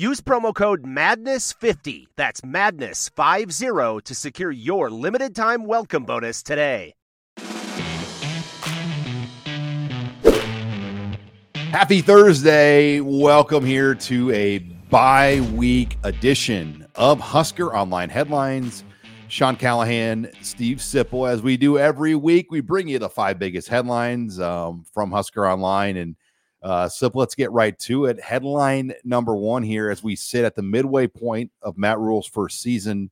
Use promo code MADNESS50, that's MADNESS50, to secure your limited time welcome bonus today. Happy Thursday. Welcome here to a bye week edition of Husker Online Headlines. Sean Callahan, Steve Sipple. As we do every week, we bring you the five biggest headlines um, from Husker Online. And uh, Sipple, let's get right to it. Headline number one here as we sit at the midway point of Matt Rhule's first season.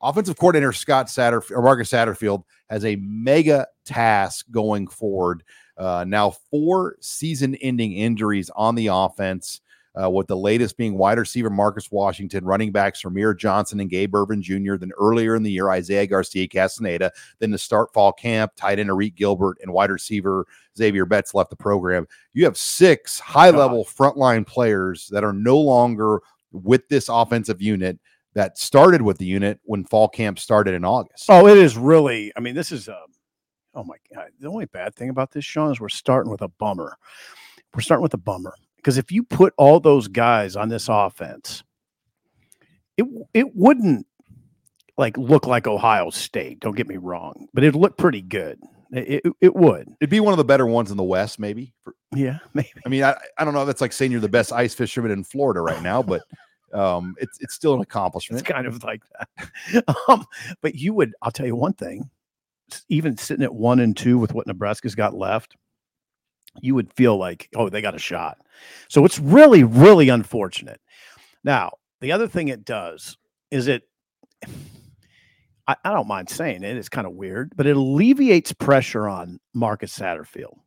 Offensive coordinator Scott Satterfield or Marcus Satterfield has a mega task going forward uh, now, four season ending injuries on the offense, uh, with the latest being wide receiver Marcus Washington, running backs Rahmir Johnson and Gabe Ervin Jr., then earlier in the year, Isaiah Garcia Castaneda, then to start fall camp, tight end Arik Gilbert, and wide receiver Xavier Betts left the program. You have six high level frontline players that are no longer with this offensive unit that started with the unit when fall camp started in August. Oh, it is really, I mean, this is a oh my god, the only bad thing about this, Sean, is we're starting with a bummer. We're starting with a bummer because if you put all those guys on this offense, it it wouldn't like look like Ohio State. Don't get me wrong, but it'd look pretty good. It, it, it would. It'd be one of the better ones in the West, maybe. Yeah, maybe. I mean, I, I don't know. That's like saying you're the best ice fisherman in Florida right now, but um, it's it's still an accomplishment. It's kind of like that. um, but you would. I'll tell you one thing even sitting at one and two with what Nebraska's got left, you would feel like, oh, they got a shot. So it's really, really unfortunate. Now, the other thing it does is it, I, I don't mind saying it, it's kind of weird, but it alleviates pressure on Marcus Satterfield.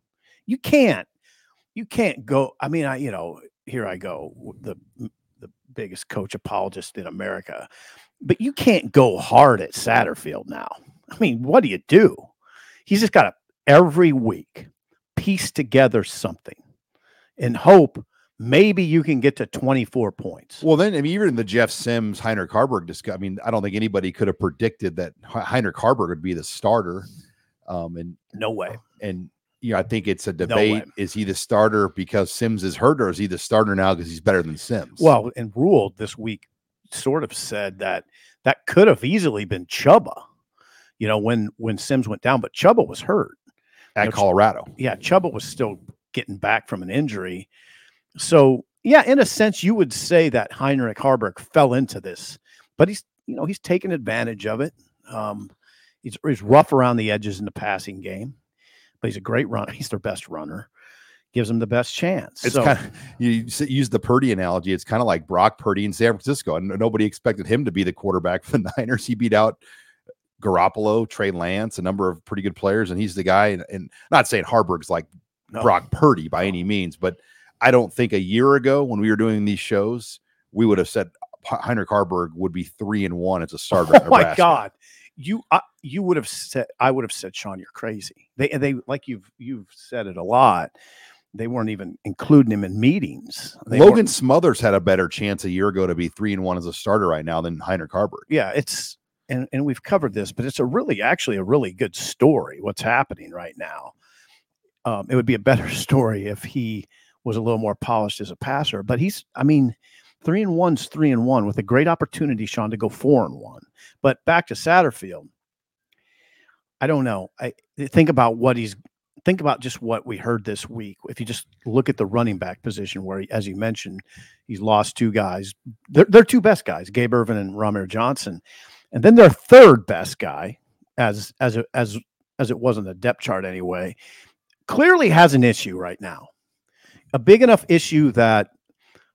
You can't, you can't go. I mean, I, you know, here I go, the the biggest coach apologist in America, but you can't go hard at Satterfield now. I mean, what do you do? He's just got to every week piece together something and hope maybe you can get to 24 points. Well, then, I mean, even the Jeff Sims, Heinrich Haarberg discuss. I mean, I don't think anybody could have predicted that Heinrich Haarberg would be the starter. Um, and no way. And you know, I think it's a debate: no is he the starter because Sims is hurt, or is he the starter now because he's better than Sims? Well, and ruled this week sort of said that that could have easily been Chubba, you know, when when Sims went down, but Chuba was hurt at you know, Colorado. Yeah, Chubba was still getting back from an injury. So yeah, in a sense, you would say that Heinrich Haarberg fell into this, but he's you know he's taken advantage of it. Um, he's he's rough around the edges in the passing game, but he's a great runner. He's their best runner. Gives him the best chance. It's so, kind of you use the Purdy analogy. It's kind of like Brock Purdy in San Francisco, and nobody expected him to be the quarterback for the Niners. He beat out Garoppolo, Trey Lance, a number of pretty good players, and he's the guy. And, and not saying Haarberg's like no. Brock Purdy by any means, but I don't think a year ago when we were doing these shows, we would have said Heinrich Haarberg would be three and one as a starter. Oh my God, you uh, you would have said I would have said Sean, you're crazy. They they like you've you've said it a lot. They weren't even including him in meetings. They Logan Smothers had a better chance a year ago to be three and one as a starter right now than Heinrich Haarberg. Yeah, it's and, and we've covered this, but it's a really, actually, a really good story. What's happening right now? Um, it would be a better story if he was a little more polished as a passer. But he's, I mean, three and one's three and one with a great opportunity, Sean, to go four and one. But back to Satterfield, I don't know. I think about what he's think about just what we heard this week. If you just look at the running back position, where, as you mentioned, he's lost two guys. They're, they're two best guys, Gabe Ervin and Rahmir Johnson. And then their third best guy, as as as as it was on the depth chart anyway, clearly has an issue right now. A big enough issue that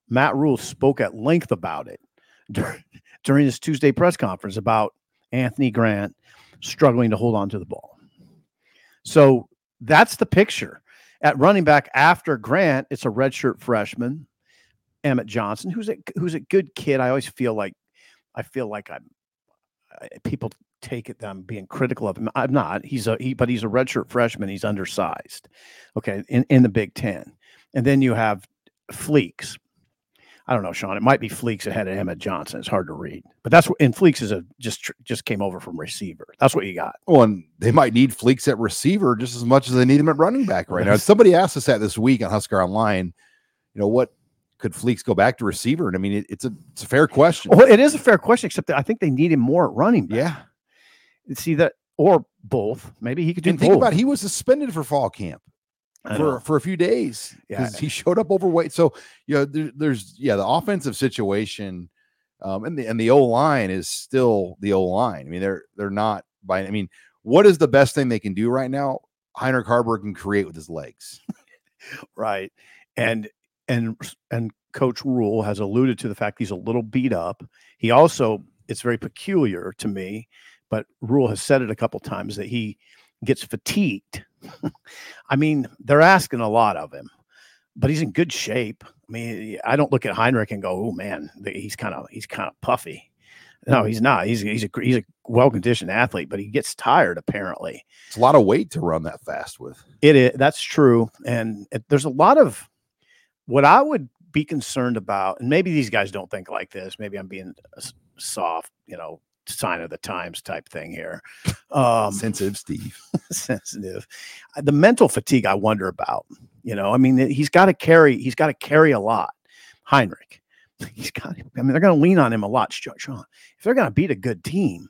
Matt Rhule spoke at length about it during, during his Tuesday press conference about Anthony Grant struggling to hold on to the ball. So that's the picture. At running back after Grant, it's a redshirt freshman, Emmett Johnson, who's a who's a good kid. I always feel like I feel like I'm people take it that I'm being critical of him. I'm not. He's a he, but he's a redshirt freshman. He's undersized. Okay, in, in the Big Ten. And then you have Fleeks. I don't know, Sean. It might be Fleeks ahead of Emmett Johnson. It's hard to read, but that's what. And Fleeks is a just just came over from receiver. That's what you got. Well, and they might need Fleeks at receiver just as much as they need him at running back right now. Somebody asked us that this week on Husker Online. You know what? Could Fleeks go back to receiver? And I mean, it, it's a it's a fair question. Well, it is a fair question, except that I think they need him more at running back. Yeah. See that or both. Maybe he could do And think both. about it, he was suspended for fall camp. For, for a few days Yeah. because he showed up overweight. So you know, there, there's yeah, the offensive situation, um, and the and the O line is still the O line. I mean, they're they're not by. I mean, what is the best thing they can do right now? Heinrich Haarberg can create with his legs. right and and and coach Rhule has alluded to the fact he's a little beat up he also it's very peculiar to me but Rhule has said it a couple times that he gets fatigued i mean they're asking a lot of him but he's in good shape i mean i don't look at heinrich and go oh man he's kind of he's kind of puffy no he's not he's he's a he's a well-conditioned athlete but he gets tired apparently It's a lot of weight to run that fast with. it is. That's true. And it, there's a lot of what I would be concerned about, and maybe these guys don't think like this. Maybe I'm being soft, you know, sign of the times type thing here. Um, Sensitive Steve. sensitive. Uh, The mental fatigue I wonder about. You know, I mean, he's got to carry. He's got to carry a lot. Heinrich. He's got. I mean, they're going to lean on him a lot, Sean. If they're going to beat a good team,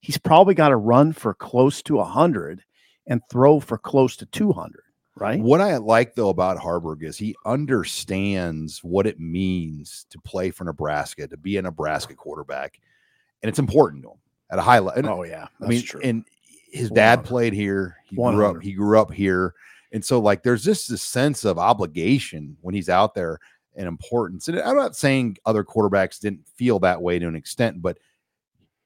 he's probably got to run for close to hundred and throw for close to two hundred. Right. What I like though about Haarberg is he understands what it means to play for Nebraska, to be a Nebraska quarterback, and it's important to him at a high level. Oh yeah, I mean, true. and his dad played here. He grew up. He grew up here, and so like there's just this sense of obligation when he's out there and importance. And I'm not saying other quarterbacks didn't feel that way to an extent, but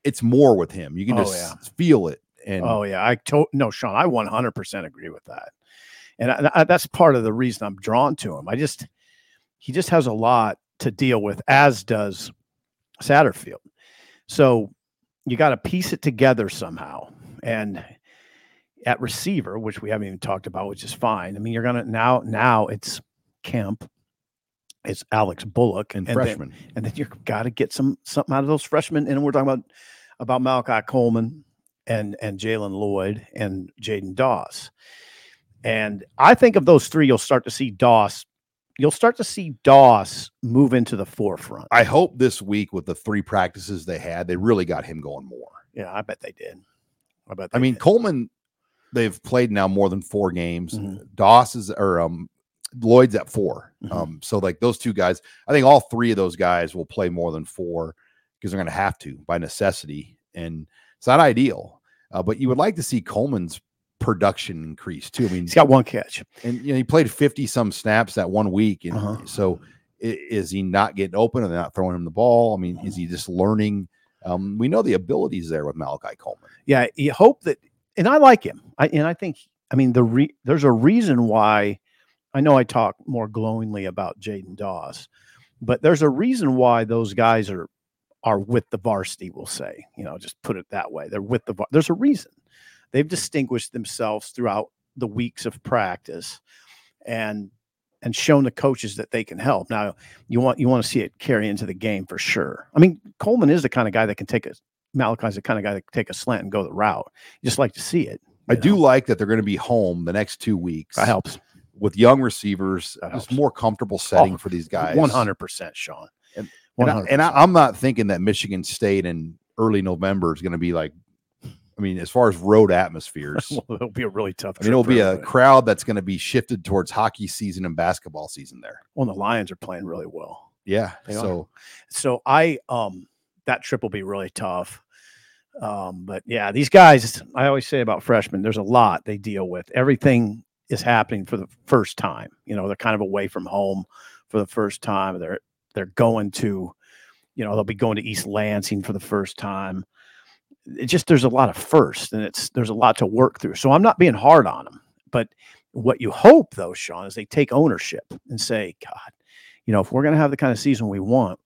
it's more with him. You can Oh, just yeah. feel it. And oh yeah, I to- no, Sean, I 100% agree with that, and I, I- that's part of the reason I'm drawn to him. I just he just has a lot to deal with, as does Satterfield. So you got to piece it together somehow, and at receiver, which we haven't even talked about, which is fine. I mean, you're gonna now now it's Kemp, it's Alex Bullock, and then- freshman. and then you've got to get some something out of those freshmen. And we're talking about about Malachi Coleman and and Jaylen Lloyd and Jaden Doss. And I think of those three, you'll start to see Doss. You'll start to see Doss move into the forefront. I hope this week with the three practices they had, they really got him going more. yeah, I bet they did. I bet. I mean, did. Coleman, they've played now more than four games. Mhm. Doss is or um Lloyd's at 4 Mhm. Um, so like those two guys, I think all three of those guys will play more than four because they're gonna have to by necessity. And it's not ideal. Uh, but you would like to see Coleman's production increase too. I mean, he's got one catch. and you know, he played 50 some snaps that one week. And Uh-huh. so is he not getting open? Are they not throwing him the ball? I mean, is he just learning? Um, we know the abilities there with Malachi Coleman. Yeah, you hope that, and I like him. I and I think, I mean, the re, there's a reason why. I know I talk more glowingly about Jaden Doss, but there's a reason why those guys are are with the varsity. We'll say, you know, just put it that way. They're with the. There's a reason. They've distinguished themselves throughout the weeks of practice, and and shown the coaches that they can help. Now you want you want to see it carry into the game for sure. I mean, Coleman is the kind of guy that can take a Malachi's the kind of guy that can take a slant and go the route. You just like to see it. I you do like that they're going to be home the next two weeks That helps. with young receivers. That Just helps. more comfortable setting Oh, for these guys. One hundred percent, Sean. And- One And, I, I'm not thinking that Michigan State in early November is going to be like, I mean, as far as road atmospheres, Well, it'll be a really tough. I mean, it'll be a crowd that's going to be shifted towards hockey season and basketball season there. Well, the Lions are playing really well. Yeah. They are. so So I um that trip will be really tough. Um, but yeah, these guys, I always say about freshmen, there's a lot they deal with. Everything is happening for the first time. You know, they're kind of away from home for the first time. They're they're going to, you know, they'll be going to East Lansing for the first time. It just there's a lot of first, and it's there's a lot to work through. So I'm not being hard on them, but what you hope though, Sean, is they take ownership and say, God, you know, if we're going to have the kind of season we want,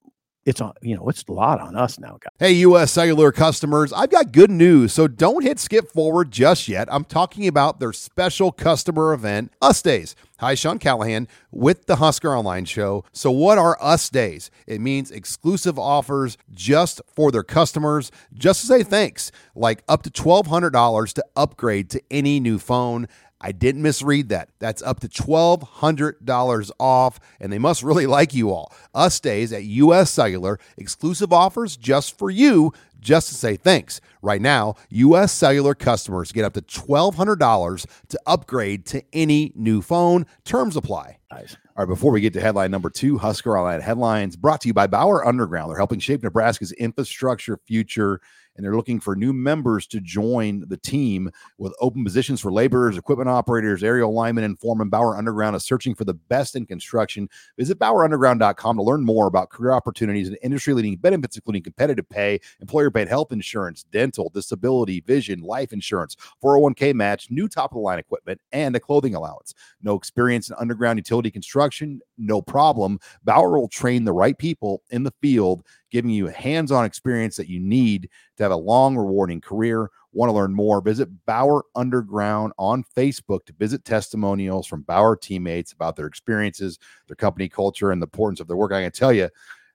it's on, you know, it's a lot on us now, guys. Hey, US Cellular customers, I've got good news. So don't hit skip forward just yet. I'm talking about their special customer event, Us Days. Hi, Sean Callahan with the Husker Online Show. So, what are Us Days? It means exclusive offers just for their customers, just to say thanks, like up to $1,200 to upgrade to any new phone. I didn't misread that. That's up to $1,200 off, and they must really like you all. Us days at US Cellular, exclusive offers just for you, just to say thanks. Right now, US Cellular customers get up to $1,200 to upgrade to any new phone. Terms apply. Nice. All right, before we get to headline number two, Husker Online headlines brought to you by Bauer Underground. They're helping shape Nebraska's infrastructure future and they're looking for new members to join the team with open positions for laborers, equipment operators, aerial linemen, and foremen. Bauer Underground is searching for the best in construction. Visit BauerUnderground.com to learn more about career opportunities and industry leading benefits, including competitive pay, employer paid health insurance, dental, disability, vision, life insurance, 401k match, new top of the line equipment, and a clothing allowance. No experience in underground utility construction? No problem. Bauer will train the right people in the field giving you a hands on experience that you need to have a long, rewarding career. Want to learn more? Visit Bauer Underground on Facebook to visit testimonials from Bauer teammates about their experiences, their company culture, and the importance of their work. I can tell you,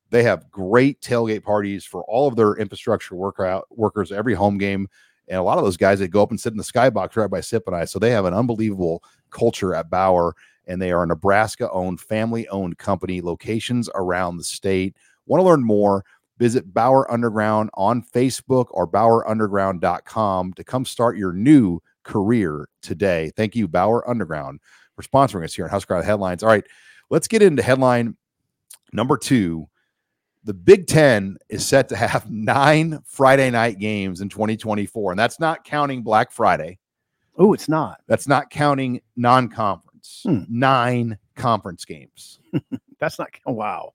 they have great tailgate parties for all of their infrastructure workout workers every home game. And a lot of those guys that go up and sit in the skybox right by Sip and I. So they have an unbelievable culture at Bauer, and they are a Nebraska owned, family owned company, locations around the state. Want to learn more? Visit Bauer Underground on Facebook or BauerUnderground.com to come start your new career today. Thank you, Bauer Underground, for sponsoring us here on Husker Headlines. All right, let's get into headline number two. The Big Ten is set to have nine Friday night games in 2024, and that's not counting Black Friday. Oh, it's not. That's not counting non conference. Hmm. Nine conference games. that's not, wow.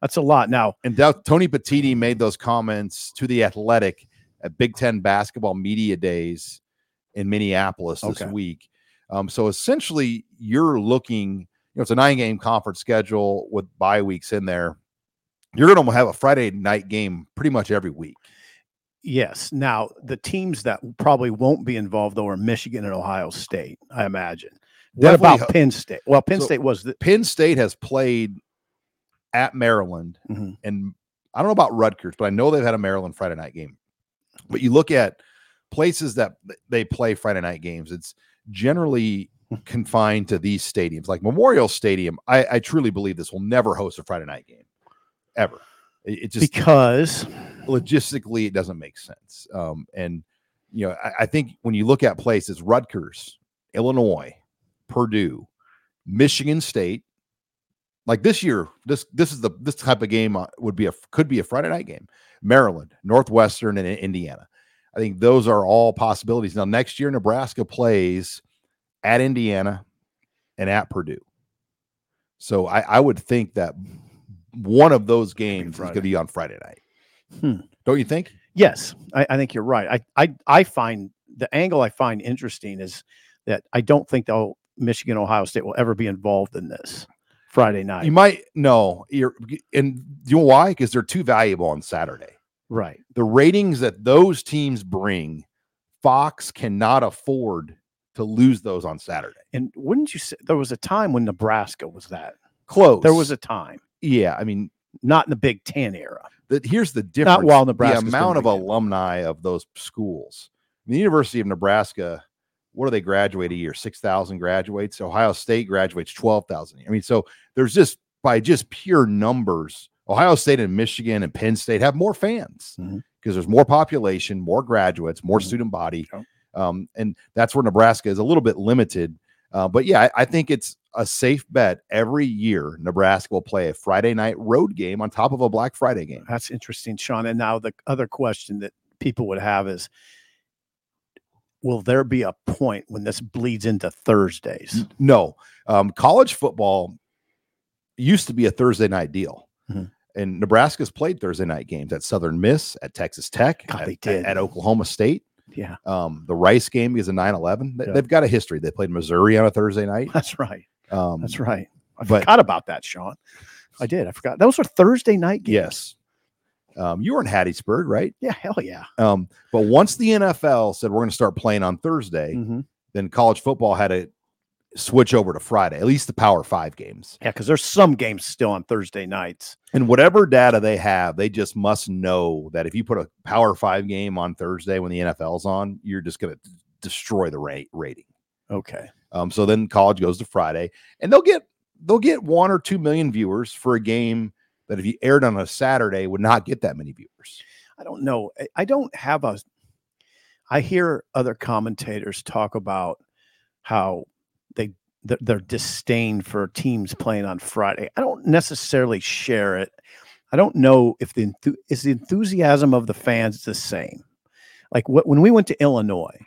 That's a lot. Now, and Tony Petitti made those comments to the Athletic at Big Ten basketball media days in Minneapolis this okay. week. Um, so essentially, you're looking. You know, it's a nine game conference schedule with bye weeks in there. You're going to have a Friday night game pretty much every week. Yes. Now, the teams that probably won't be involved though are Michigan and Ohio State. I imagine. What about Penn State? Well, Penn so State was the Penn State has played at Maryland, mm-hmm. and I don't know about Rutgers, but I know they've had a Maryland Friday night game. But you look at places that they play Friday night games, it's generally confined to these stadiums, like Memorial Stadium. I, I truly believe this will never host a Friday night game ever. It, it just because logistically it doesn't make sense. Um, and you know, I, I think when you look at places, Rutgers, Illinois, Purdue, Michigan State, like this year, this this is the this type of game uh, would be a could be a Friday night game. Maryland, Northwestern, and Indiana. I think those are all possibilities. Now next year, Nebraska plays at Indiana and at Purdue. So I, I would think that one of those games is going to be on Friday night. Hmm. Don't you think? Yes, I, I, think you're right. I, I I find the angle I find interesting is that I don't think though Michigan Ohio State will ever be involved in this. Friday night. You might know you're and you know why? Because they're too valuable on Saturday. Right. The ratings that those teams bring, Fox cannot afford to lose those on Saturday. And wouldn't you say there was a time when Nebraska was that close? There was a time. Yeah, I mean, not in the Big Ten era. That here's the difference. Not while Nebraska. The amount of alumni of those schools. The University of Nebraska what do they graduate a year? 6,000 graduates. Ohio State graduates 12,000. I mean, so there's just by just pure numbers, Ohio State and Michigan and Penn State have more fans because mm-hmm. there's more population, more graduates, more mm-hmm. student body. Um, and that's where Nebraska is a little bit limited. Uh, but yeah, I, I, think it's a safe bet every year Nebraska will play a Friday night road game on top of a Black Friday game. That's interesting, Sean. And now the other question that people would have is will there be a point when this bleeds into Thursdays? No. Um, college football used to be a Thursday night deal. Mm-hmm. and Nebraska's played Thursday night games at Southern Miss, at Texas Tech, God, at, they did. at Oklahoma State. Yeah, Um, the Rice game is a 9 11. They, Yeah. They've got a history. They played Missouri on a Thursday night. that's right. Um, That's right. I but- forgot about that, Sean. I did. I forgot. Those were Thursday night games. Yes. Um, you were in Hattiesburg, right? Yeah. Hell yeah. Um, but once the NFL said we're going to start playing on Thursday, Mhm. then college football had to switch over to Friday, at least the Power Five games. Yeah, because there's some games still on Thursday nights. And whatever data they have, they just must know that if you put a Power Five game on Thursday when the NFL's on, you're just going to destroy the rate rating. Okay. Um, so then college goes to Friday, and they'll get they'll get one or two million viewers for a game that if you aired on a Saturday would not get that many viewers. I don't know. I- don't have a. I hear other commentators talk about how they th- their disdain for teams playing on Friday. I don't necessarily share it. I don't know if the is the enthusiasm of the fans the same. Like wh- when we went to Illinois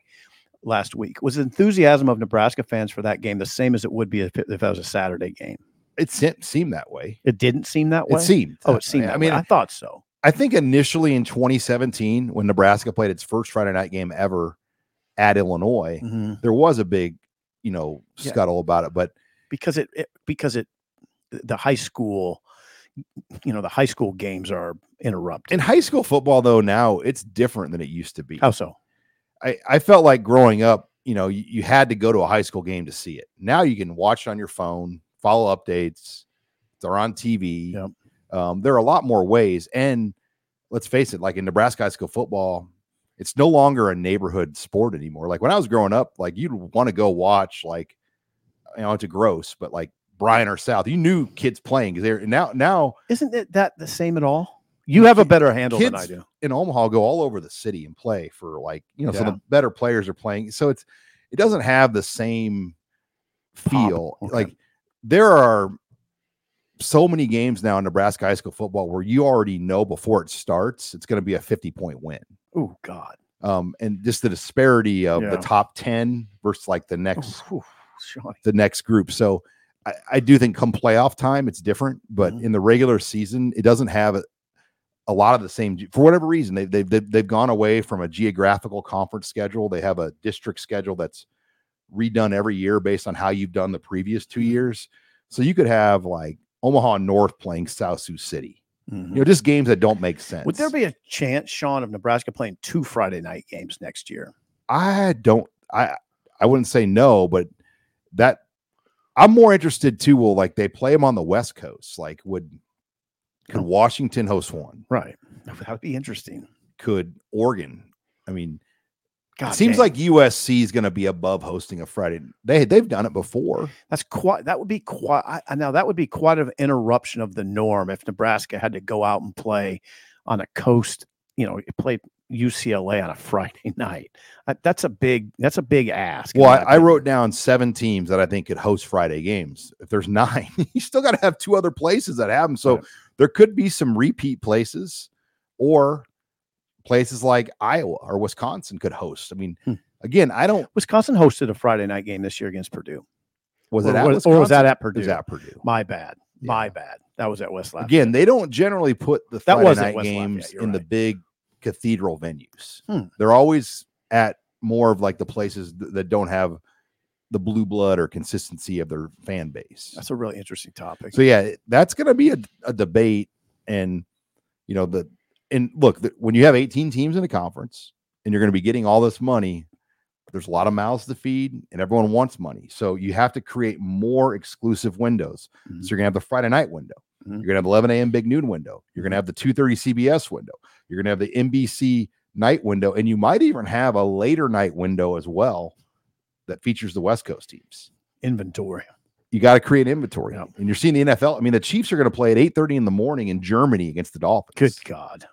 last week, was the enthusiasm of Nebraska fans for that game the same as it would be if it, if it was a Saturday game? It se- seemed that way. It didn't seem that way. It seemed. Oh, it seemed. I mean, way. I thought so. I think initially in 2017, when Nebraska played its first Friday night game ever at Illinois, Mhm. there was a big, you know, Yeah. scuttle about it. But because it, it because it the high school you know the high school games are interrupted in high school football, though, now it's different than it used to be. how so I, I felt like growing up, you know, you, you had to go to a high school game to see it. Now you can watch it on your phone, follow updates. They're on TV. Yep. Um, there are a lot more ways. And let's face it, like in Nebraska high school football, it's no longer a neighborhood sport anymore. Like when I was growing up, like you'd want to go watch, like, you know, it's a gross, but like Bryan or South, you knew kids playing because they're now, now isn't it that the same at all you have a better handle than i do in Omaha go all over the city and play for like you know so Yeah. the better players are playing so it's it doesn't have the same feel Okay. like there are so many games now in Nebraska high school football where you already know before it starts it's going to be a 50 point win oh god um and just the disparity of the top 10 versus like the next the next group. So I, I do think come playoff time, it's different, but Mhm. in the regular season, it doesn't have a, a lot of the same for whatever reason. They, they've, they've they've gone away from a geographical conference schedule. They have a district schedule that's redone every year based on how you've done the previous two years. So you could have like Omaha North playing South Sioux City. Mhm. You know, just games that don't make sense. would there be a chance sean of nebraska playing two friday night games next year I don't I I wouldn't say no, but that I'm more interested too. Well, like they play them on the West Coast. Like would could Oh. Washington host one? right that would be interesting Could Oregon? I mean, God it seems dang. like USC is going to be above hosting a Friday. They they've done it before. That's quite. That would be quite. I, now that would be quite an interruption of the norm if Nebraska had to go out and play on a coast. You know, play UCLA on a Friday night. Uh, That's a big. That's a big ask. Well, I, I wrote down seven teams that I think could host Friday games. If there's nine, you still got to have two other places that have them. So Right. there could be some repeat places, or places like Iowa or Wisconsin could host. I mean, Hmm. again, I don't. Wisconsin hosted a Friday night game this year against Purdue. Was or, it at was, or was that at It Purdue? was at Purdue. My bad. My bad. That was at West Lafayette. Again, they don't generally put the That was at night games in the big cathedral venues. Hmm. They're always at more of like the places th- that don't have the blue blood or consistency of their fan base. that's a really interesting topic. So yeah, that's going to be a, a debate, and you know the and look when you have 18 teams in a conference and you're going to be getting all this money, there's a lot of mouths to feed, and everyone wants money. So you have to create more exclusive windows. Mhm. So you're going to have the Friday night window. Mhm. You're going to have 11 a.m. big noon window. You're going to have the 2:30 CBS window. You're going to have the NBC night window, and you might even have a later night window as well that features the West Coast teams Inventory. you got to create inventory. Yep. And you're seeing the NFL. I mean, the Chiefs are going to play at 8:30 in the morning in Germany against the Dolphins. Good God.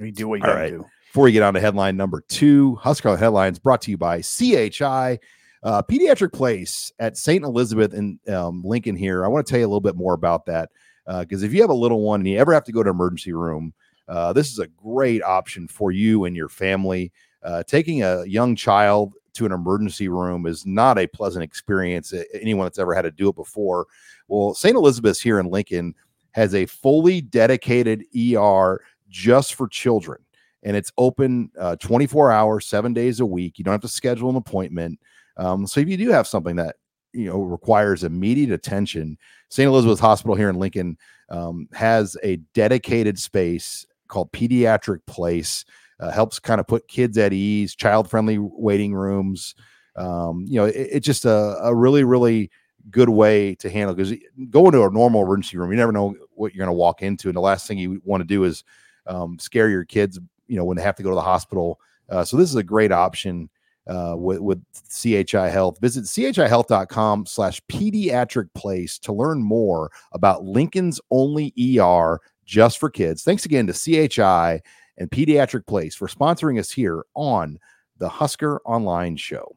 You do what you All got to right. do. Before we get on to headline number two, Husker headlines brought to you by CHI uh, Pediatric Place at St. Elizabeth in um, Lincoln. Here, I want to tell you a little bit more about that because if you have a little one and you ever have to go to emergency room, uh, this is a great option for you and your family. Uh, taking a young child to an emergency room is not a pleasant experience. Anyone that's ever had to do it before. Well, St. Elizabeth's here in Lincoln has a fully dedicated ER just for children, and it's open uh, 24 hours, seven days a week. You don't have to schedule an appointment. Um, so if you do have something that you know requires immediate attention, St. Elizabeth Hospital here in Lincoln um, has a dedicated space called Pediatric Place. Uh, helps kind of put kids at ease, child friendly waiting rooms. Um, you know, it, it's just a, a really, really good way to handle because going to a normal emergency room, you never know what you're going to walk into. And the last thing you want to do is um, scare your kids, you know, when they have to go to the hospital. Uh, so this is a great option uh, with, with CHI Health. Visit chihealth.com slash pediatric place to learn more about Lincoln's only ER just for kids. Thanks again to CHI and Pediatric Place for sponsoring us here on the Husker Online Show.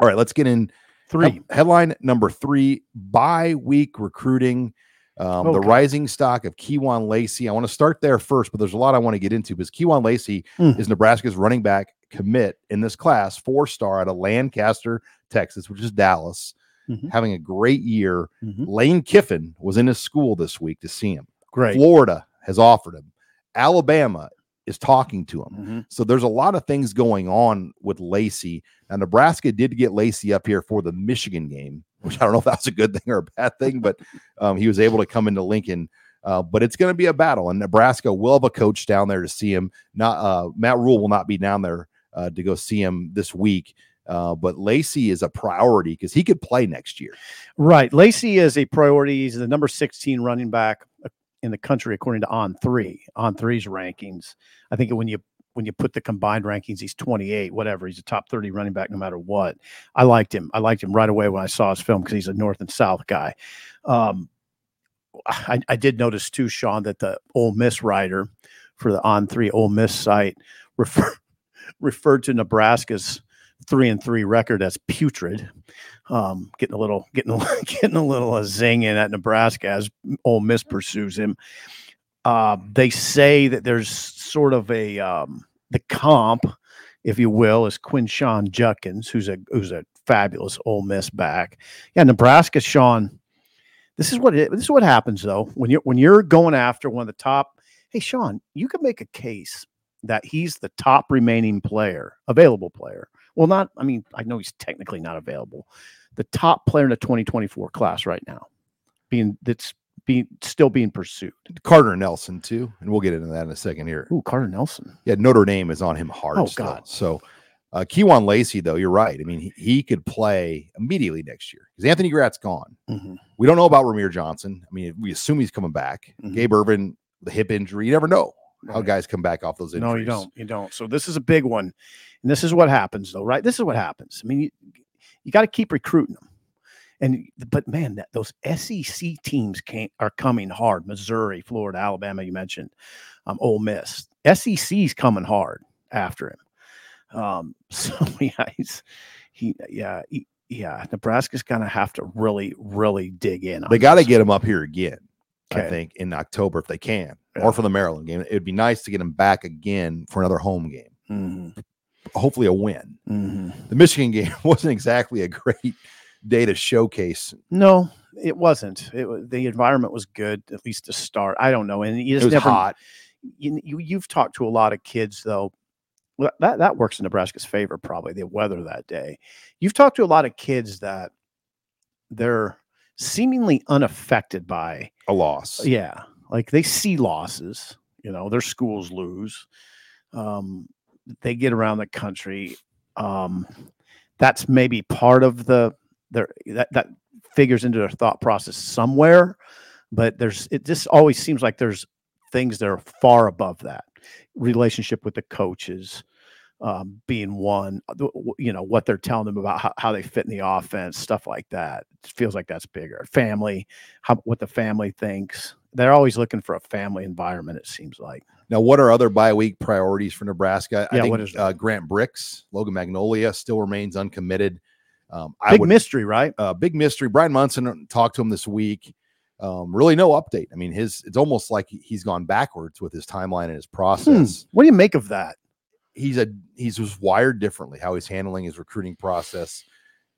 All right, let's get in. Three. He- headline number three bye week recruiting. Um, The rising stock of Kewan Lacey. I want to start there first, but there's a lot I want to get into because Kewan Lacey Mm. is Nebraska's running back commit in this class, four star out of Lancaster, Texas, which is Dallas, Mhm. having a great year. Mhm. Lane Kiffin was in his school this week to see him. Great. Florida has offered him. Alabama is talking to him. Mhm. So there's a lot of things going on with Lacey. Now, Nebraska did get Lacey up here for the Michigan game, which I don't know if that's a good thing or a bad thing, but um, he was able to come into Lincoln. Uh, but it's going to be a battle, and Nebraska will have a coach down there to see him. Not uh, Matt Rhule will not be down there uh, to go see him this week. Uh, but Lacey is a priority because he could play next year. Right. Lacey is a priority. He's the number 16 running back uh, in the country according to On Three. On Three's rankings. I think when you when you put the combined rankings, he's 28. Whatever. He's a top 30 running back no matter what. I liked him. I liked him right away when I saw his film because he's a North and South guy. Um, I, I did notice too, Sean, that the Ole Miss writer for the On Three Ole Miss site refer, referred to Nebraska's three and three record as putrid. Um, getting a little, getting a, getting a little uh, zing in at Nebraska as Ole Miss pursues him. Uh, they say that there's sort of a um, the comp, if you will, is Quinshon Judkins, who's a who's a fabulous Ole Miss back. Yeah, Nebraska, Sean. This is what it, this is what happens though when you're when you're going after one of the top. Hey, Sean, you can make a case that he's the top remaining player, available player. Well, not. I mean, I know he's technically not available. The top player in the 2024 class right now, being that's being still being pursued. Carter Nelson too, and we'll get into that in a second here. Ooh, Carter Nelson. Yeah, Notre Dame is on him hard. Oh, still. God. So, uh, Kewan Lacey, though, you're right. I mean, he, he could play immediately next year because Anthony Grant's gone. Mhm. We don't know about Rahmir Johnson. I mean, we assume he's coming back. Mhm. Gabe Ervin, the hip injury, you never know how guys come back off those injuries. No, you don't. You don't. So this is a big one, and this is what happens, though, right? This is what happens. I mean, you, you got to keep recruiting them, and but man, that those SEC teams can't are coming hard. Missouri, Florida, Alabama. You mentioned, um, Ole Miss. SEC's coming hard after him. Um, so yeah, he's he yeah he, yeah. Nebraska's gonna have to really really dig in. They got to get him up here again. I think in October if they can, Yeah. or for the Maryland game. It would be nice to get him back again for another home game. Mhm, Hopefully, a win. mhm. The Michigan game wasn't exactly a great day to showcase. No, it wasn't. It was, the environment was good, at least to start. I don't know, and you It just was never. hot. You, you you've talked to a lot of kids though. That that works in Nebraska's favor, probably the weather that day. You've talked to a lot of kids that they're seemingly unaffected by A loss. yeah, like they see losses. You know, their schools lose. Um, they get around the country. Um, that's maybe part of the their that that figures into their thought process somewhere. But there's it just always seems like there's things that are far above that relationship with the coaches um, being one uh, you know what they're telling them about how, how they fit in the offense stuff like that it feels like that's bigger family how what the family thinks they're always looking for a family environment it seems like Now, what are other bye week priorities for Nebraska? I Yeah, think what is uh, Grant Brix, Logan Magnolia still remains uncommitted. Um, big would mystery right uh, big mystery. Brian Munson talked to him this week. Um, really, no update. I mean, his it's almost like he's gone backwards with his timeline and his Hmm. process. what do you make of that He's a he's just wired differently how he's handling his recruiting process.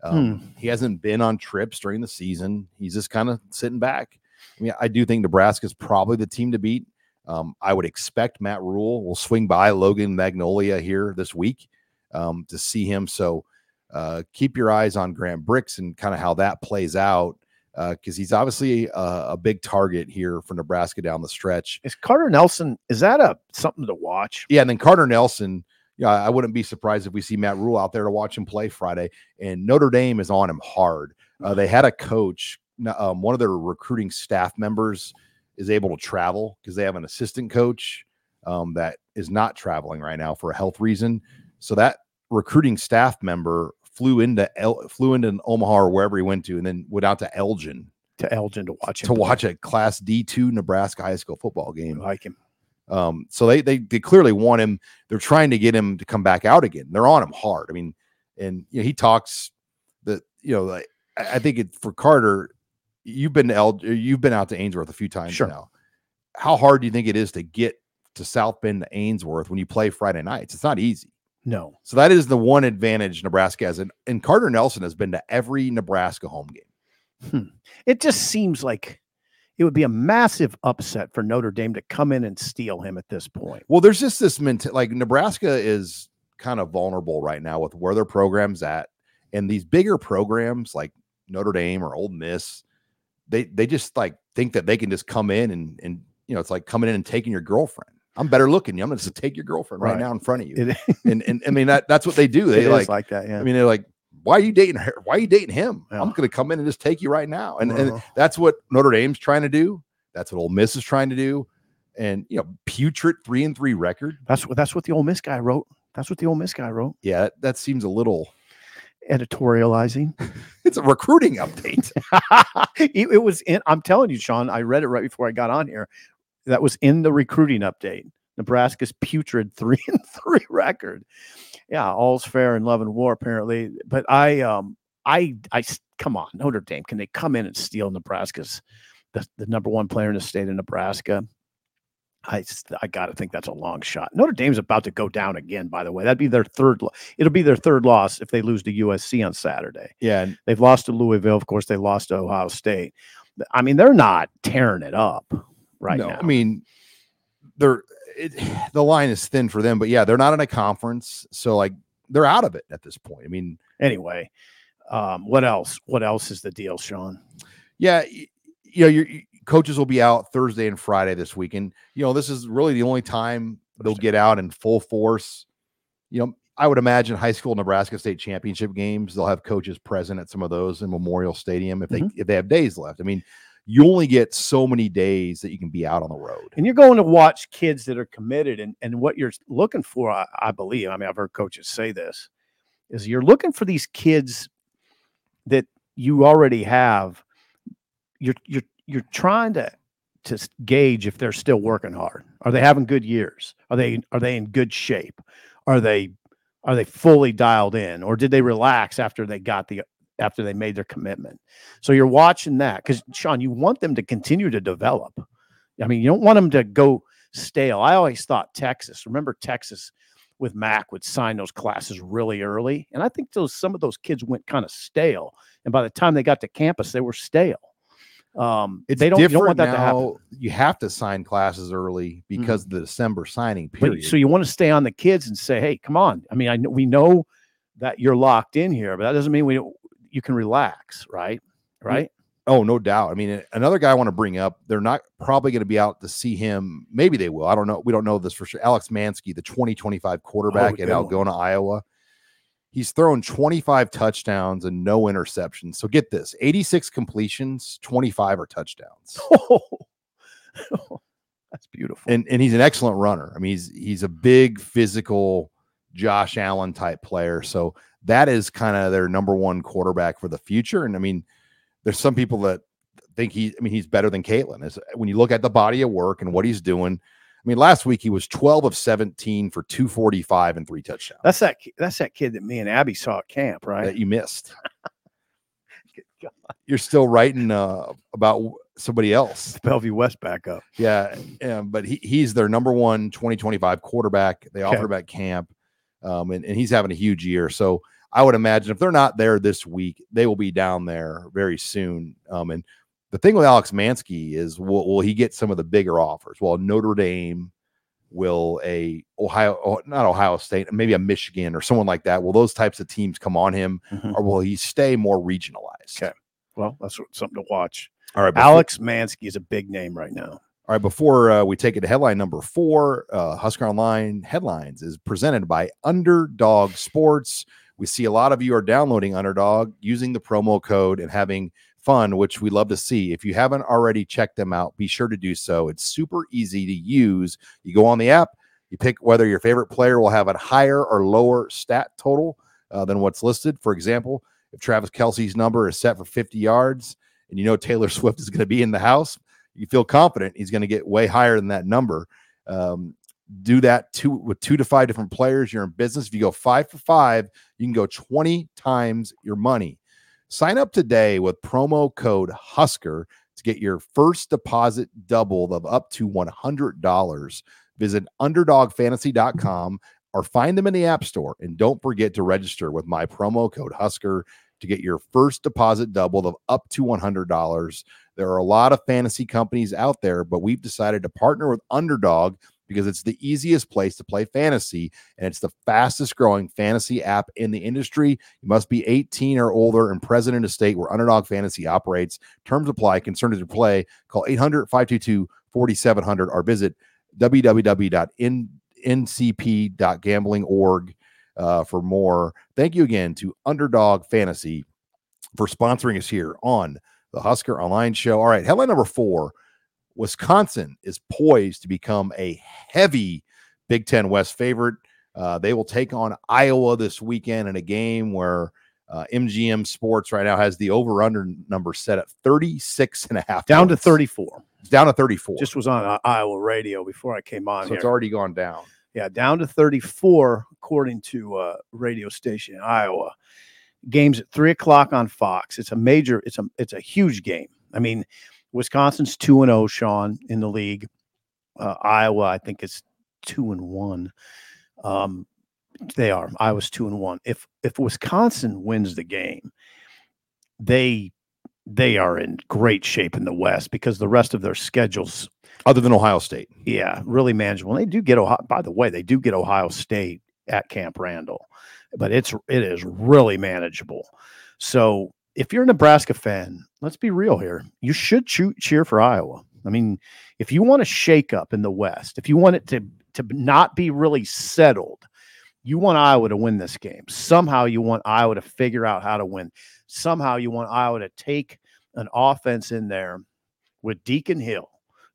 Um, Hmm. He hasn't been on trips during the season. He's just kind of sitting back. I mean, I do think Nebraska is probably the team to beat. Um, I would expect Matt Rhule will swing by Logan Magnolia here this week um, to see him. So uh, keep your eyes on Grant Brix and kind of how that plays out because uh, he's obviously a, a, big target here for Nebraska down the stretch. Is Carter Nelson? Is that a something to watch? Yeah, and then Carter Nelson. Yeah, I wouldn't be surprised if we see Matt Rhule out there to watch him play Friday. And Notre Dame is on him hard. Uh, they had a coach, um, one of their recruiting staff members is able to travel because they have an assistant coach um, that is not traveling right now for a health reason. So that recruiting staff member flew into El- flew into Omaha or wherever he went to, and then went out to Elgin to Elgin to watch to play. watch a Class D two Nebraska high school football game. I like him. Um, so they, they they clearly want him. They're trying to get him to come back out again. They're on him hard. I mean, and you know, he talks that you know, like, I think it for Carter. You've been to El, you've been out to Ainsworth a few times sure. now. How hard do you think it is to get to South Bend to Ainsworth when you play Friday nights? It's not easy. No. So that is the one advantage Nebraska has. And, and Carter Nelson has been to every Nebraska home game. Hmm. It just seems like it would be a massive upset for Notre Dame to come in and steal him at this point. Well, there's just this mental like Nebraska is kind of vulnerable right now with where their program's at. And these bigger programs like Notre Dame or Ole Miss, they they just like think that they can just come in and and you know, it's like coming in and taking your girlfriend. I'm better looking. I'm going to take your girlfriend right, right, now in front of you. It, and, and I mean that that's what they do. They like like that. Yeah. I mean they're like, why are you dating her? Why are you dating him? Yeah. I'm going to come in and just take you right now. And, uh-huh. and that's what Notre Dame's trying to do. That's what Ole Miss is trying to do. And you know, putrid three and three record. That's what that's what the Ole Miss guy wrote. That's what the Ole Miss guy wrote. Yeah, that, that seems a little editorializing. it's a recruiting update. it, it was in. I'm telling you, Sean. I read it right before I got on here that was in the recruiting update. Nebraska's putrid three and three record. Yeah, all's fair in love and war, apparently. But I, um, I, I, come on, Notre Dame, can they come in and steal Nebraska's the, the number one player in the state of Nebraska? I, I got to think that's a long shot. Notre Dame's about to go down again. By the way, that'd be their third. It'll be their third loss if they lose to USC on Saturday. Yeah, they've lost to Louisville. Of course, they lost to Ohio State. I mean, they're not tearing it up right no, now. I mean, they're it, the line is thin for them, but yeah, they're not in a conference, so like they're out of it at this point. I mean, anyway, um, what else? What else is the deal, Sean? Yeah, you, you know, your coaches will be out Thursday and Friday this weekend. You know, this is really the only time they'll get out in full force. You know, I would imagine high school Nebraska state championship games, they'll have coaches present at some of those in Memorial Stadium if they mm-hmm. if they have days left. I mean, you only get so many days that you can be out on the road. And you're going to watch kids that are committed. And, and what you're looking for, I, I believe, I mean, I've heard coaches say this, is you're looking for these kids that you already have. You're you're you're trying to to gauge if they're still working hard. Are they having good years? Are they are they in good shape? Are they are they fully dialed in or did they relax after they got the after they made their commitment. So you're watching that because Sean, you want them to continue to develop. I mean, you don't want them to go stale. I always thought Texas. Remember Texas with Mack would sign those classes really early, and I think those some of those kids went kind of stale, and by the time they got to campus, they were stale. Um, it's they don't, different don't want that now. to happen. You have to sign classes early mm-hmm. because mm-hmm. of the December signing period. But, so you want to stay on the kids and say, "Hey, come on." I mean, I know we know that you're locked in here, but that doesn't mean we you can relax, right? Right. Oh, no doubt. I mean, another guy I want to bring up, they're not probably going to be out to see him. Maybe they will. I don't know. We don't know this for sure. Alex Manske, the 2025 quarterback oh, at Algona, one. Iowa. He's thrown 25 touchdowns and no interceptions. So get this 86 completions, 25 are touchdowns. Oh, that's beautiful. And and he's an excellent runner. I mean, he's he's a big physical Josh Allen type player. So that is kind of their number one quarterback for the future. And I mean, there's some people that think he, I mean, he's better than Caitlin. Is when you look at the body of work and what he's doing. I mean, last week he was 12 of 17 for 245 and three touchdowns. That's that. That's that kid that me and Abby saw at camp, right? That you missed. You're still writing uh, about somebody else. Bellevue West backup. Yeah, yeah, but he, he's their number one 2025 quarterback. They offered him at camp um, and, and he's having a huge year. So I would imagine if they're not there this week, they will be down there very soon. Um, and the thing with Alex Manske is will, will he get some of the bigger offers? Well, Notre Dame will a Ohio, oh, not Ohio State, maybe a Michigan or someone like that. Will those types of teams come on him, Mhm. or will he stay more regionalized? Okay. Well, that's something to watch. All right, Alex Manske is a big name right now. All right, before uh, we take it to headline number four, uh, Husker Online headlines is presented by Underdog Sports. We see a lot of you are downloading Underdog using the promo code and having fun, which we love to see. If you haven't already checked them out, be sure to do so. It's super easy to use. You go on the app, you pick whether your favorite player will have a higher or lower stat total uh, than what's listed. For example, if Travis Kelce's number is set for 50 yards and you know Taylor Swift is going to be in the house, you feel confident he's going to get way higher than that number. Um, do that two with two to five different players. You're in business. If you go five for five, you can go 20 times your money. Sign up today with promo code Husker to get your first deposit doubled of up to $100. Visit underdogfantasy.com or find them in the App Store. And don't forget to register with my promo code Husker to get your first deposit doubled of up to $100. There are a lot of fantasy companies out there, but we've decided to partner with Underdog because it's the easiest place to play fantasy and it's the fastest growing fantasy app in the industry. You must be 18 or older and present in a state where Underdog Fantasy operates. Terms apply. Concerned to play, call 800 522 4700 or visit www.ncp.gambling.org uh, for more. Thank you again to Underdog Fantasy for sponsoring us here on the Husker Online Show. All right, headline number four Wisconsin is poised to become a heavy Big Ten West favorite. Uh, they will take on Iowa this weekend in a game where uh, MGM Sports right now has the over under number set at 36 and a half. Down to 34. It's down to 34. Just was on uh, Iowa radio before I came on so here. it's already gone down. Yeah, down to 34, according to uh, radio station in Iowa. Games at three o'clock on Fox. It's a major, it's a it's a huge game. I mean, Wisconsin's two and zero, Sean, in the league. Uh, Iowa, I think, is two and one. Um, they are. Iowa's two and one. If if Wisconsin wins the game, they they are in great shape in the West because the rest of their schedules Other than Ohio State. yeah, really manageable. And they do get Ohio. By the way, they do get Ohio State at Camp Randall, but it's it is really manageable. So if you're a Nebraska fan, let's be real here. You should choo- cheer for Iowa. I mean, if you want a shake up in the West, if you want it to to not be really settled, you want Iowa to win this game. Somehow you want Iowa to figure out how to win. Somehow you want Iowa to take an offense in there with Deacon Hill,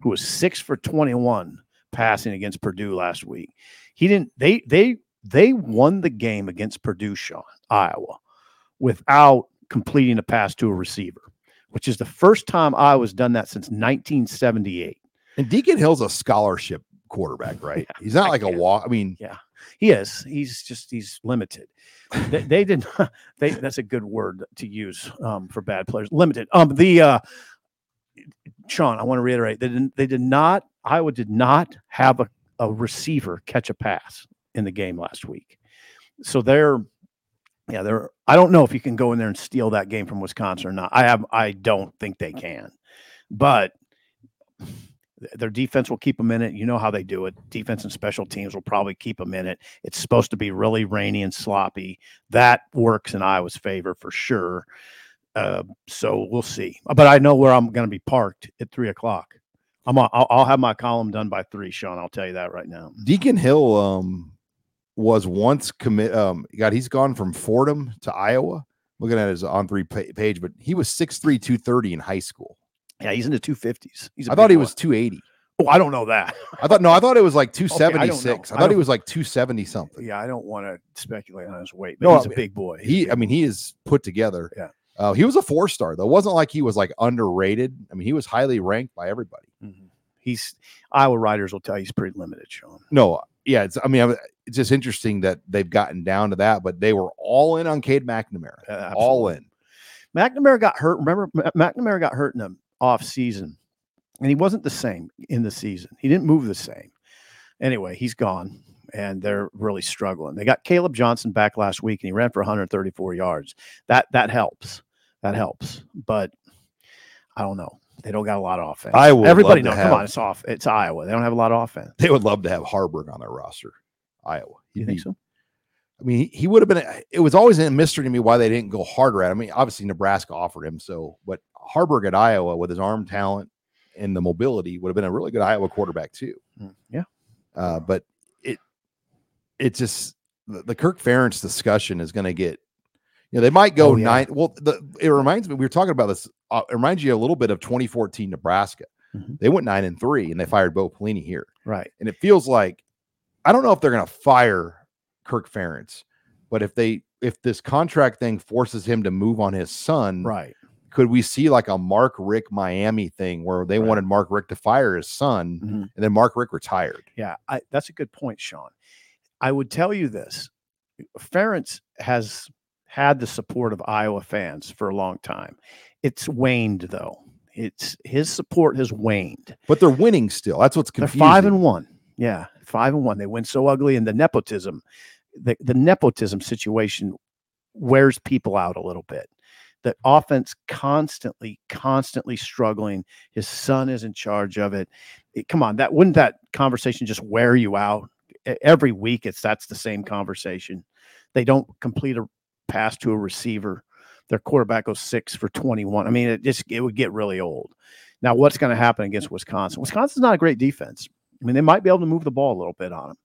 who was six for 21 passing against Purdue last week. He didn't they they they won the game against Purdue, Sean, Iowa, without completing a pass to a receiver, which is the first time Iowa's done that since 1978. And Deacon Hill's a scholarship quarterback, right? He's not I like a walk. I mean, yeah, He is. He's just he's limited. they, they did. not- They that's a good word to use um, for bad players. Limited. Um, the uh, Sean, I want to reiterate. They didn't. They did not. Iowa did not have a, a receiver catch a pass in the game last week. So they're, yeah, they're. I don't know if you can go in there and steal that game from Wisconsin or not. I have. I don't think they can, but their defense will keep them in it. You know how they do it. Defense and special teams will probably keep them in it. It's supposed to be really rainy and sloppy. That works in Iowa's favor for sure. Uh, so we'll see. But I know where I'm going to be parked at three o'clock. I'm. on- I'll, I'll have my column done by three, Sean. I'll tell you that right now. Deacon Hill um, was once commit. Um, God, he's gone from Fordham to Iowa. Looking at his on three page, but he was 6'3, 230 in high school. Yeah, he's in the two fifties. He's. a I thought he boy. was 280. Oh, I don't know that. I thought no, I thought it was like I don't 276. I, I thought he was like 270 something. Yeah, I don't want to speculate on his weight, but No, he's I a big boy. He's He, big I mean, he is put together. Yeah. Uh, he was a four star though. It wasn't like he was like underrated. I mean, he was highly ranked by everybody. Mhm. He's Iowa writers will tell you he's pretty limited, Sean. No, yeah, it's. I mean, it's just interesting that they've gotten down to that, but they were all in on Cade McNamara. Uh, all in. McNamara got hurt. Remember, McNamara got hurt in the off season, and he wasn't the same in the season. He didn't move the same. Anyway, he's gone, and they're really struggling. They got Caleb Johnson back last week, and he ran for 134 yards. That that helps. That helps. But I don't know. They don't got a lot of offense. I would Everybody knows. Come on, it's off. It's Iowa. They don't have a lot of offense. They would love to have Haarberg on their roster. Iowa. You He'd think be- so? I mean, he, he would have been. It was always a mystery to me why they didn't go harder at. him. I mean, obviously Nebraska offered him so, but Haarberg at Iowa with his arm talent and the mobility would have been a really good Iowa quarterback too. Mm, Yeah. Uh, but it it just the, the Kirk Ferentz discussion is going to get. You know, they might go Oh, yeah. nine. Well, the, it reminds me. We were talking about this. Uh, it reminds you a little bit of 2014 Nebraska. Mhm. They went nine and three, and they fired Bo Pelini here Right. and it feels like I don't know if they're going to fire Kirk Ferentz, but if they if this contract thing forces him to move on his son, Right. could we see like a Mark Richt Miami thing where they Right. wanted Mark Richt to fire his son Mhm. and then Mark Richt retired? Yeah, I, that's a good point, Sean. I would tell you this: Ferentz has had the support of Iowa fans for a long time. It's waned, though. It's his support has waned. But they're winning still. That's what's They're confusing. five and one. Yeah, five and one. They win so ugly, and the nepotism, the the nepotism situation, wears people out a little bit. The offense constantly, constantly struggling. His son is in charge of it. It- come on, that wouldn't that conversation just wear you out? Every week, it's that's the same conversation. They don't complete a pass to a receiver. Their quarterback goes six for twenty-one. I mean, it just it would get really old. Now, what's going to happen against Wisconsin? Wisconsin's not a great defense. I mean, they might be able to move the ball a little bit on them.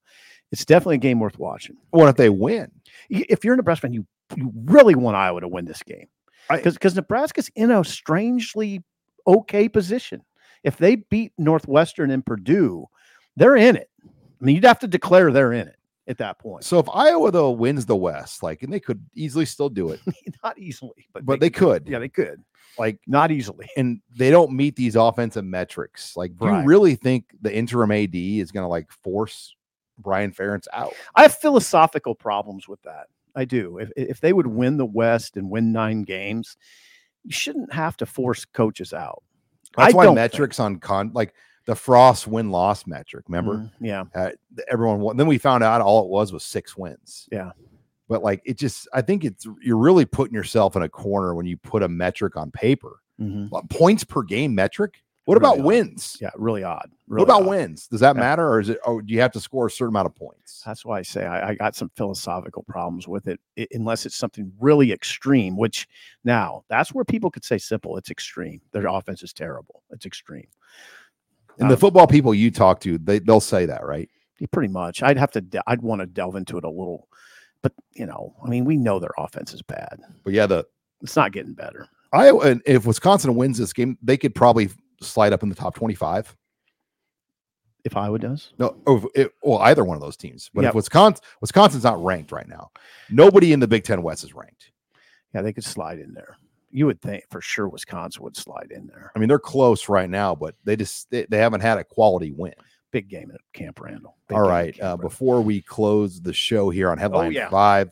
It's definitely a game worth watching. What if they win? If you're a Nebraska fan, you you really want Iowa to win this game because because Nebraska's in a strangely okay position. If they beat Northwestern and Purdue, they're in it. I mean, you'd have to declare they're in it at that point. So if Iowa though wins the West, like, and they could easily still do it, Not easily, but but they could. Yeah, they could. Like, Not easily. and they don't meet these offensive metrics. Like, do Right. you really think the interim AD is going to like force Brian Ferentz out? I have philosophical problems with that. I do. If if they would win the West and win nine games, you shouldn't have to force coaches out. That's I why don't think- metrics on con like the Frost win loss metric. Remember, Mm, yeah. uh, everyone. won- Then we found out all it was was six wins. Yeah. but like it just, I think it's you're really putting yourself in a corner when you put a metric on paper. Mhm. What, Points per game metric. What Really about odd. wins? Yeah, really odd. What about odd. wins? Does that Yeah. matter, or is it? Oh, do you have to score a certain amount of points? That's why I say I, I got some philosophical problems with it, i- unless it's something really extreme. Which now that's where people could say simple. It's extreme. Their offense is terrible. It's extreme. And the Um, football people you talk to, they they'll say that, right? Pretty much. I'd have to. de- I'd want to delve into it a little, but you know, I mean, we know their offense is bad. But yeah, the It's not getting better. Iowa, and if Wisconsin wins this game, they could probably slide up in the top twenty-five. If Iowa does, No, or it, well, either one of those teams. But Yeah. if Wisconsin, Wisconsin's not ranked right now. Nobody in the Big Ten West is ranked. yeah, they could slide in there. You would think for sure Wisconsin would slide in there. I mean, they're close right now, but they just they, they haven't had a quality win. Big game at Camp Randall. Big All right. Uh, Randall. before we close the show here on Headline yeah. Five,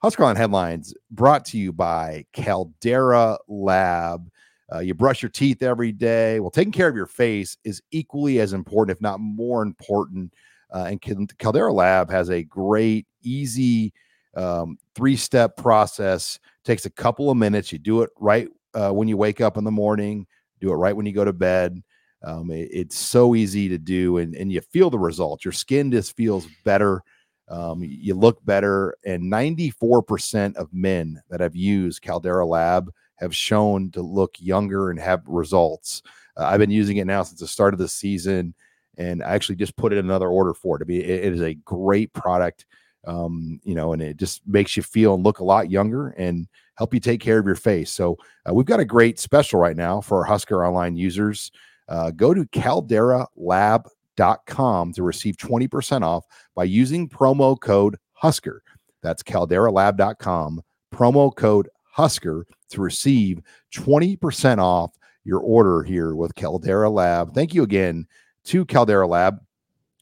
Husker Line Headlines brought to you by Caldera Lab. Uh, you brush your teeth every day. Well, taking care of your face is equally as important, if not more important. Uh, and Caldera Lab has a great, easy um, three step process. Takes a couple of minutes. You do it right uh, when you wake up in the morning, do it right when you go to bed. Um, it- it's so easy to do, and, and you feel the results. Your skin just feels better. Um, you look better, and 94% of men that have used Caldera Lab have shown to look younger and have results. Uh, I've been using it now since the start of the season, and I actually just put in another order for it. It is a great product, um, you know, and it just makes you feel and look a lot younger and help you take care of your face. So uh, we've got a great special right now for our Husker Online users. Uh, go to calderalab.com to receive 20% off by using promo code Husker. That's calderalab.com, promo code Husker to receive 20% off your order here with Caldera Lab. Thank you again to Caldera Lab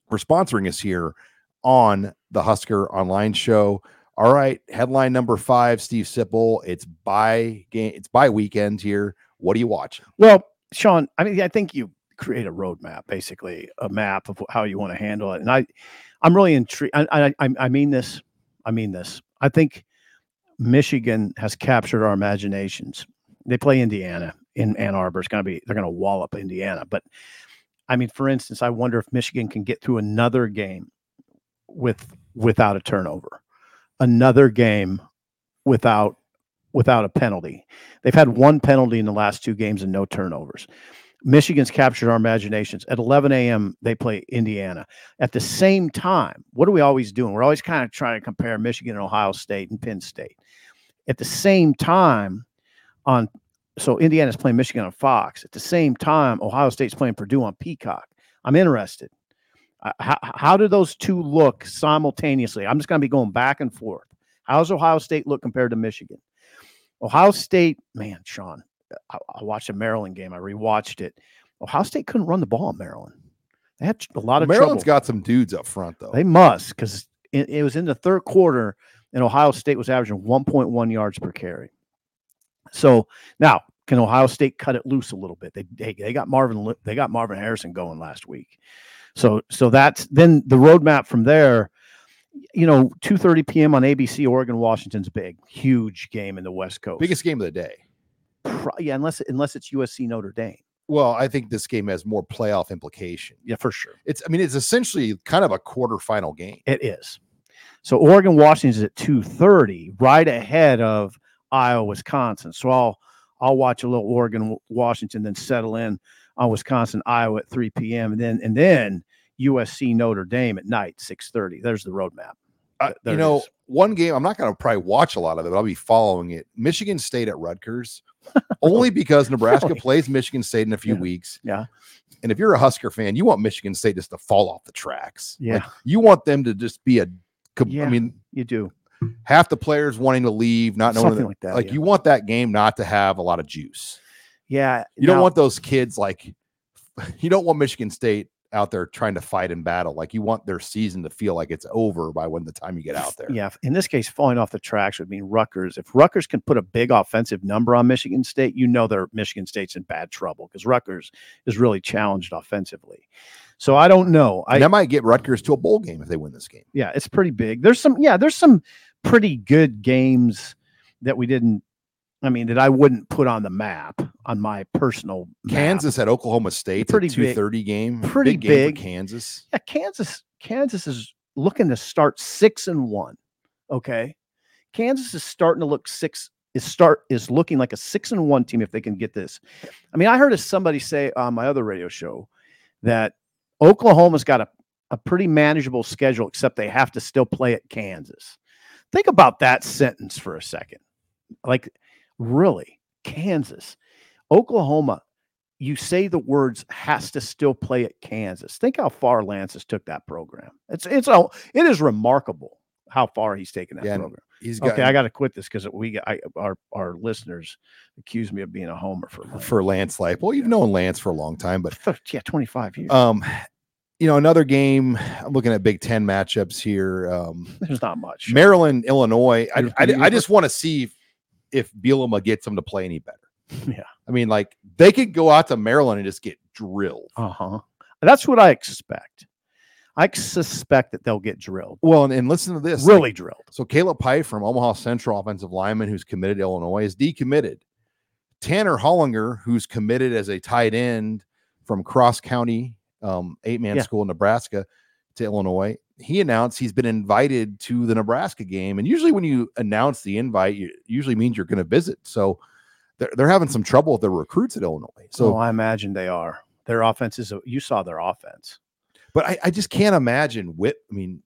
for sponsoring us here on the Husker Online Show. All right, headline number five, Steve Sipple. It's by game, it's by weekend here. What do you watch? Well, Sean, I mean, I think you create a roadmap, basically a map of how you want to handle it. And I, I'm really intrigued. I, I, I mean this. I mean this. I think Michigan has captured our imaginations. They play Indiana in Ann Arbor. It's going to be they're going to wallop Indiana. But I mean, for instance, I wonder if Michigan can get through another game with without a turnover, another game without without a penalty. They've had one penalty in the last two games and no turnovers. Michigan's captured our imaginations. At 11 a.m., they play Indiana. At the same time, what are we always doing? We're always kind of trying to compare Michigan and Ohio State and Penn State. At the same time, on so Indiana's playing Michigan on Fox. At the same time, Ohio State's playing Purdue on Peacock. I'm interested. Uh, how, how do those two look simultaneously? I'm just going to be going back and forth. How does Ohio State look compared to Michigan? Ohio State, man, Sean, I, I watched a Maryland game. I rewatched it. Ohio State couldn't run the ball in Maryland. They had a lot of Maryland's trouble. got some dudes up front though. They must because it, it was in the third quarter, and Ohio State was averaging 1.1 yards per carry. So now, can Ohio State cut it loose a little bit? They they, they got Marvin they got Marvin Harrison going last week. So so that's then the roadmap from there. You know, 2:30 p.m. on ABC, Oregon Washington's big, huge game in the West Coast. Biggest game of the day. Pro- yeah, unless unless it's USC Notre Dame. Well, I think this game has more playoff implication. Yeah, for sure. It's I mean, it's essentially kind of a quarterfinal game. It is. So Oregon Washington is at 2:30, right ahead of Iowa Wisconsin. So I'll I'll watch a little Oregon Washington, then settle in on Wisconsin Iowa at 3 p.m. and then and then USC Notre Dame at night 6:30. There's the roadmap. Uh, you know, is. one game I'm not going to probably watch a lot of it, but I'll be following it. Michigan State at Rutgers, only because Nebraska Really? plays Michigan State in a few Yeah. weeks. Yeah. And if you're a Husker fan, you want Michigan State just to fall off the tracks. Like, Yeah. you want them to just be a. Yeah. I mean, You do. half the players wanting to leave, not knowing Something that- like that, Like yeah. you want that game not to have a lot of juice. Yeah. You don't now- want those kids like. You don't want Michigan State out there trying to fight in battle. Like you want their season to feel like it's over by when the time you get out there. Yeah, in this case, falling off the tracks would mean Rutgers. If Rutgers can put a big offensive number on Michigan State, you know they're Michigan State's in bad trouble because Rutgers is really challenged offensively. So I don't know. I that might get Rutgers to a bowl game if they win this game. yeah, it's pretty big. There's some yeah, there's some pretty good games that we didn't. I mean, that I wouldn't put on the map on my personal map. Kansas at Oklahoma State, Pretty two thirty game, Pretty big game big. for Kansas. Yeah, Kansas. Kansas is looking to start six and one. Okay, Kansas is starting to look six. Is start is looking like a six and one team if they can get this. I mean, I heard somebody say on my other radio show that Oklahoma's got a, a pretty manageable schedule, except they have to still play at Kansas. Think about that sentence for a second. Like, really, Kansas, Oklahoma you say the words has to still play at Kansas. Think how far Lance has took that program. It's it's a, it is remarkable how far he's taken that Yeah, program. He's got Okay, I got to quit this because we I, our our listeners accuse me of being a homer for for Lance Leipold. Well, you've known Lance for a long time, but yeah, twenty five years. um, you know, another game. I'm looking at Big Ten matchups here. Um, There's not much. Maryland, Illinois. I, I, I just want to see if, Bielema gets them to play any better. Yeah. I mean, like they could go out to Maryland and just get drilled. Uh huh. That's what I expect. I suspect that they'll get drilled, Well, and, and listen to this. like, really drilled. So Caleb Pike from Omaha Central offensive lineman who's committed to Illinois is decommitted. Tanner Hollinger, who's committed as a tight end from Cross County um, eight man Yeah. school in Nebraska to Illinois, he announced he's been invited to the Nebraska game. And usually, when you announce the invite, you usually means you're going to visit. So they're, they're having some trouble with their recruits at Illinois. So So, I imagine they are. Their offense is. You saw their offense. but I, I just can't imagine Whit. I mean,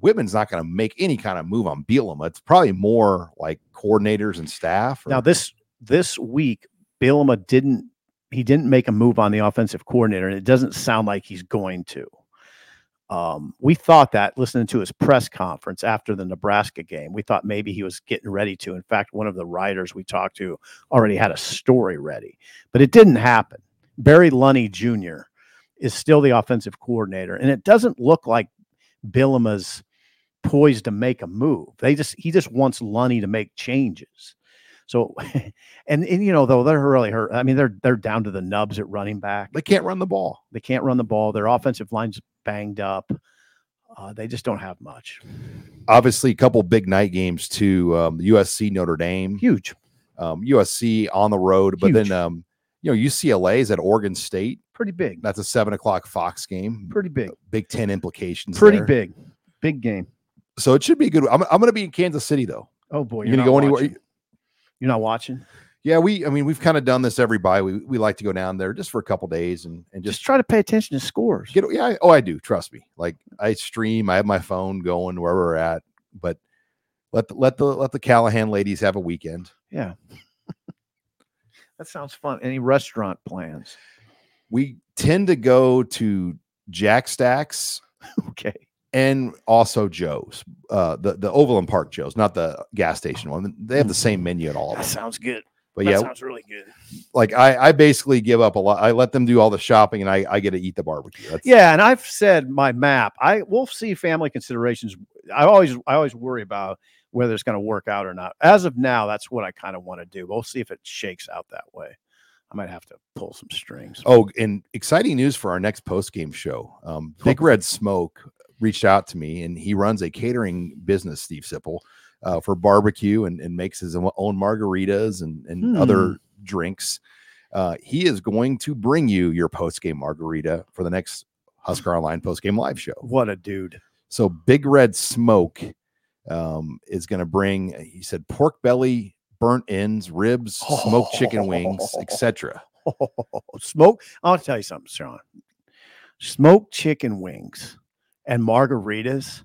Whitman's not going to make any kind of move on Bielema. It's probably more like coordinators and staff. Now this this week, Bielema didn't he didn't make a move on the offensive coordinator, and it doesn't sound like he's going to. Um, we thought that listening to his press conference after the Nebraska game, we thought maybe he was getting ready to. In fact, one of the writers we talked to already had a story ready, but it didn't happen. Barry Lunney Jr. is still the offensive coordinator, and it doesn't look like Bielema's poised to make a move. They just he just wants Lunney to make changes. So, and, and you know though they're really hurt. I mean they're they're down to the nubs at running back. they can't run the ball. They can't run the ball. Their offensive line's banged up. Uh, they just don't have much. Obviously, a couple big night games to Um, USC Notre Dame. Huge. Um, USC on the road, but Huge. then um, you know UCLA is at Oregon State. Pretty big. That's a seven o'clock Fox game. Pretty big. Big Ten implications. Pretty there. big. Big game. So it should be a good. I'm, I'm going to be in Kansas City though. Oh boy. You're you're going to go anywhere? You're not watching. Yeah, we. I mean, we've kind of done this every bye. We we like to go down there just for a couple days and and Just just try to pay attention to scores. get. Yeah. I, oh, I do. Trust me. Like I stream. I have my phone going wherever we're at. But let the, let the let the Callahan ladies have a weekend. Yeah. that sounds fun. Any restaurant plans? We tend to go to Jack Stacks Okay. And also Joe's, uh, the the Overland Park Joe's, not the gas station one. They have the same menu at all of That them. sounds good. But that yeah, sounds really good. like I I basically give up a lot. I let them do all the shopping, and I I get to eat the barbecue. That's, Yeah, and I've said my map. I we'll see family considerations. I always I always worry about whether it's going to work out or not. As of now, that's what I kind of want to do. We'll see if it shakes out that way. I might have to pull some strings. Oh, and exciting news for our next post game show. Um, Big Red Smoke reached out to me, and he runs a catering business, Steve Sipple, uh, for barbecue and, and makes his own margaritas and, and Hmm. other drinks. Uh, he is going to bring you your post game margarita for the next Husker Online post game live show. What a dude! So Big Red Smoke um, is going to bring. He said pork belly, burnt ends, ribs, smoked chicken wings, etc. Smoke. I'll tell you something, Sean. Smoked chicken wings and margaritas.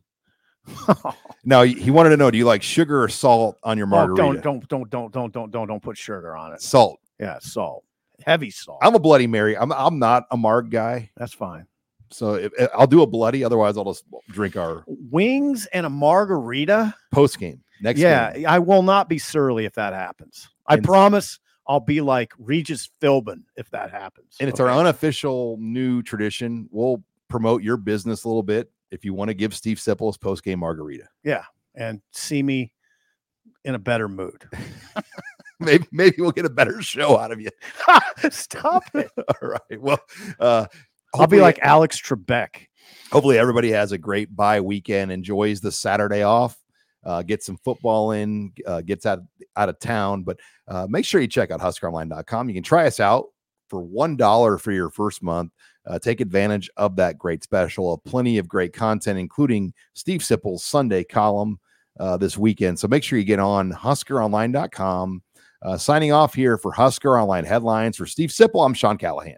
now he wanted to know: Do you like sugar or salt on your margarita? Oh, don't don't don't don't don't don't don't put sugar on it. Salt. Yeah, salt. Heavy salt. I'm a Bloody Mary. I'm I'm not a marg guy. That's fine. So if, if, I'll do a bloody. Otherwise, I'll just drink our wings and a margarita post game. Next, yeah, game. I will not be surly if that happens. I promise. I'll be like Regis Philbin if that happens. And it's okay. our unofficial new tradition. We'll promote your business a little bit if you want to give Steve Sipple his post game margarita. Yeah, and see me in a better mood. maybe maybe we'll get a better show out of you. Stop it. All right. Well, uh, I'll be like Alex Trebek. hopefully everybody has a great bye weekend, enjoys the Saturday off, uh, get some football in, uh, gets out out of town. But uh, make sure you check out huskeronline.com. You can try us out for one dollar for your first month. Uh, take advantage of that great special. Of plenty of great content, including Steve Sipple's Sunday column uh, this weekend. So make sure you get on huskeronline.com. Uh, signing off here for Husker Online headlines for Steve Sipple. I'm Sean Callahan.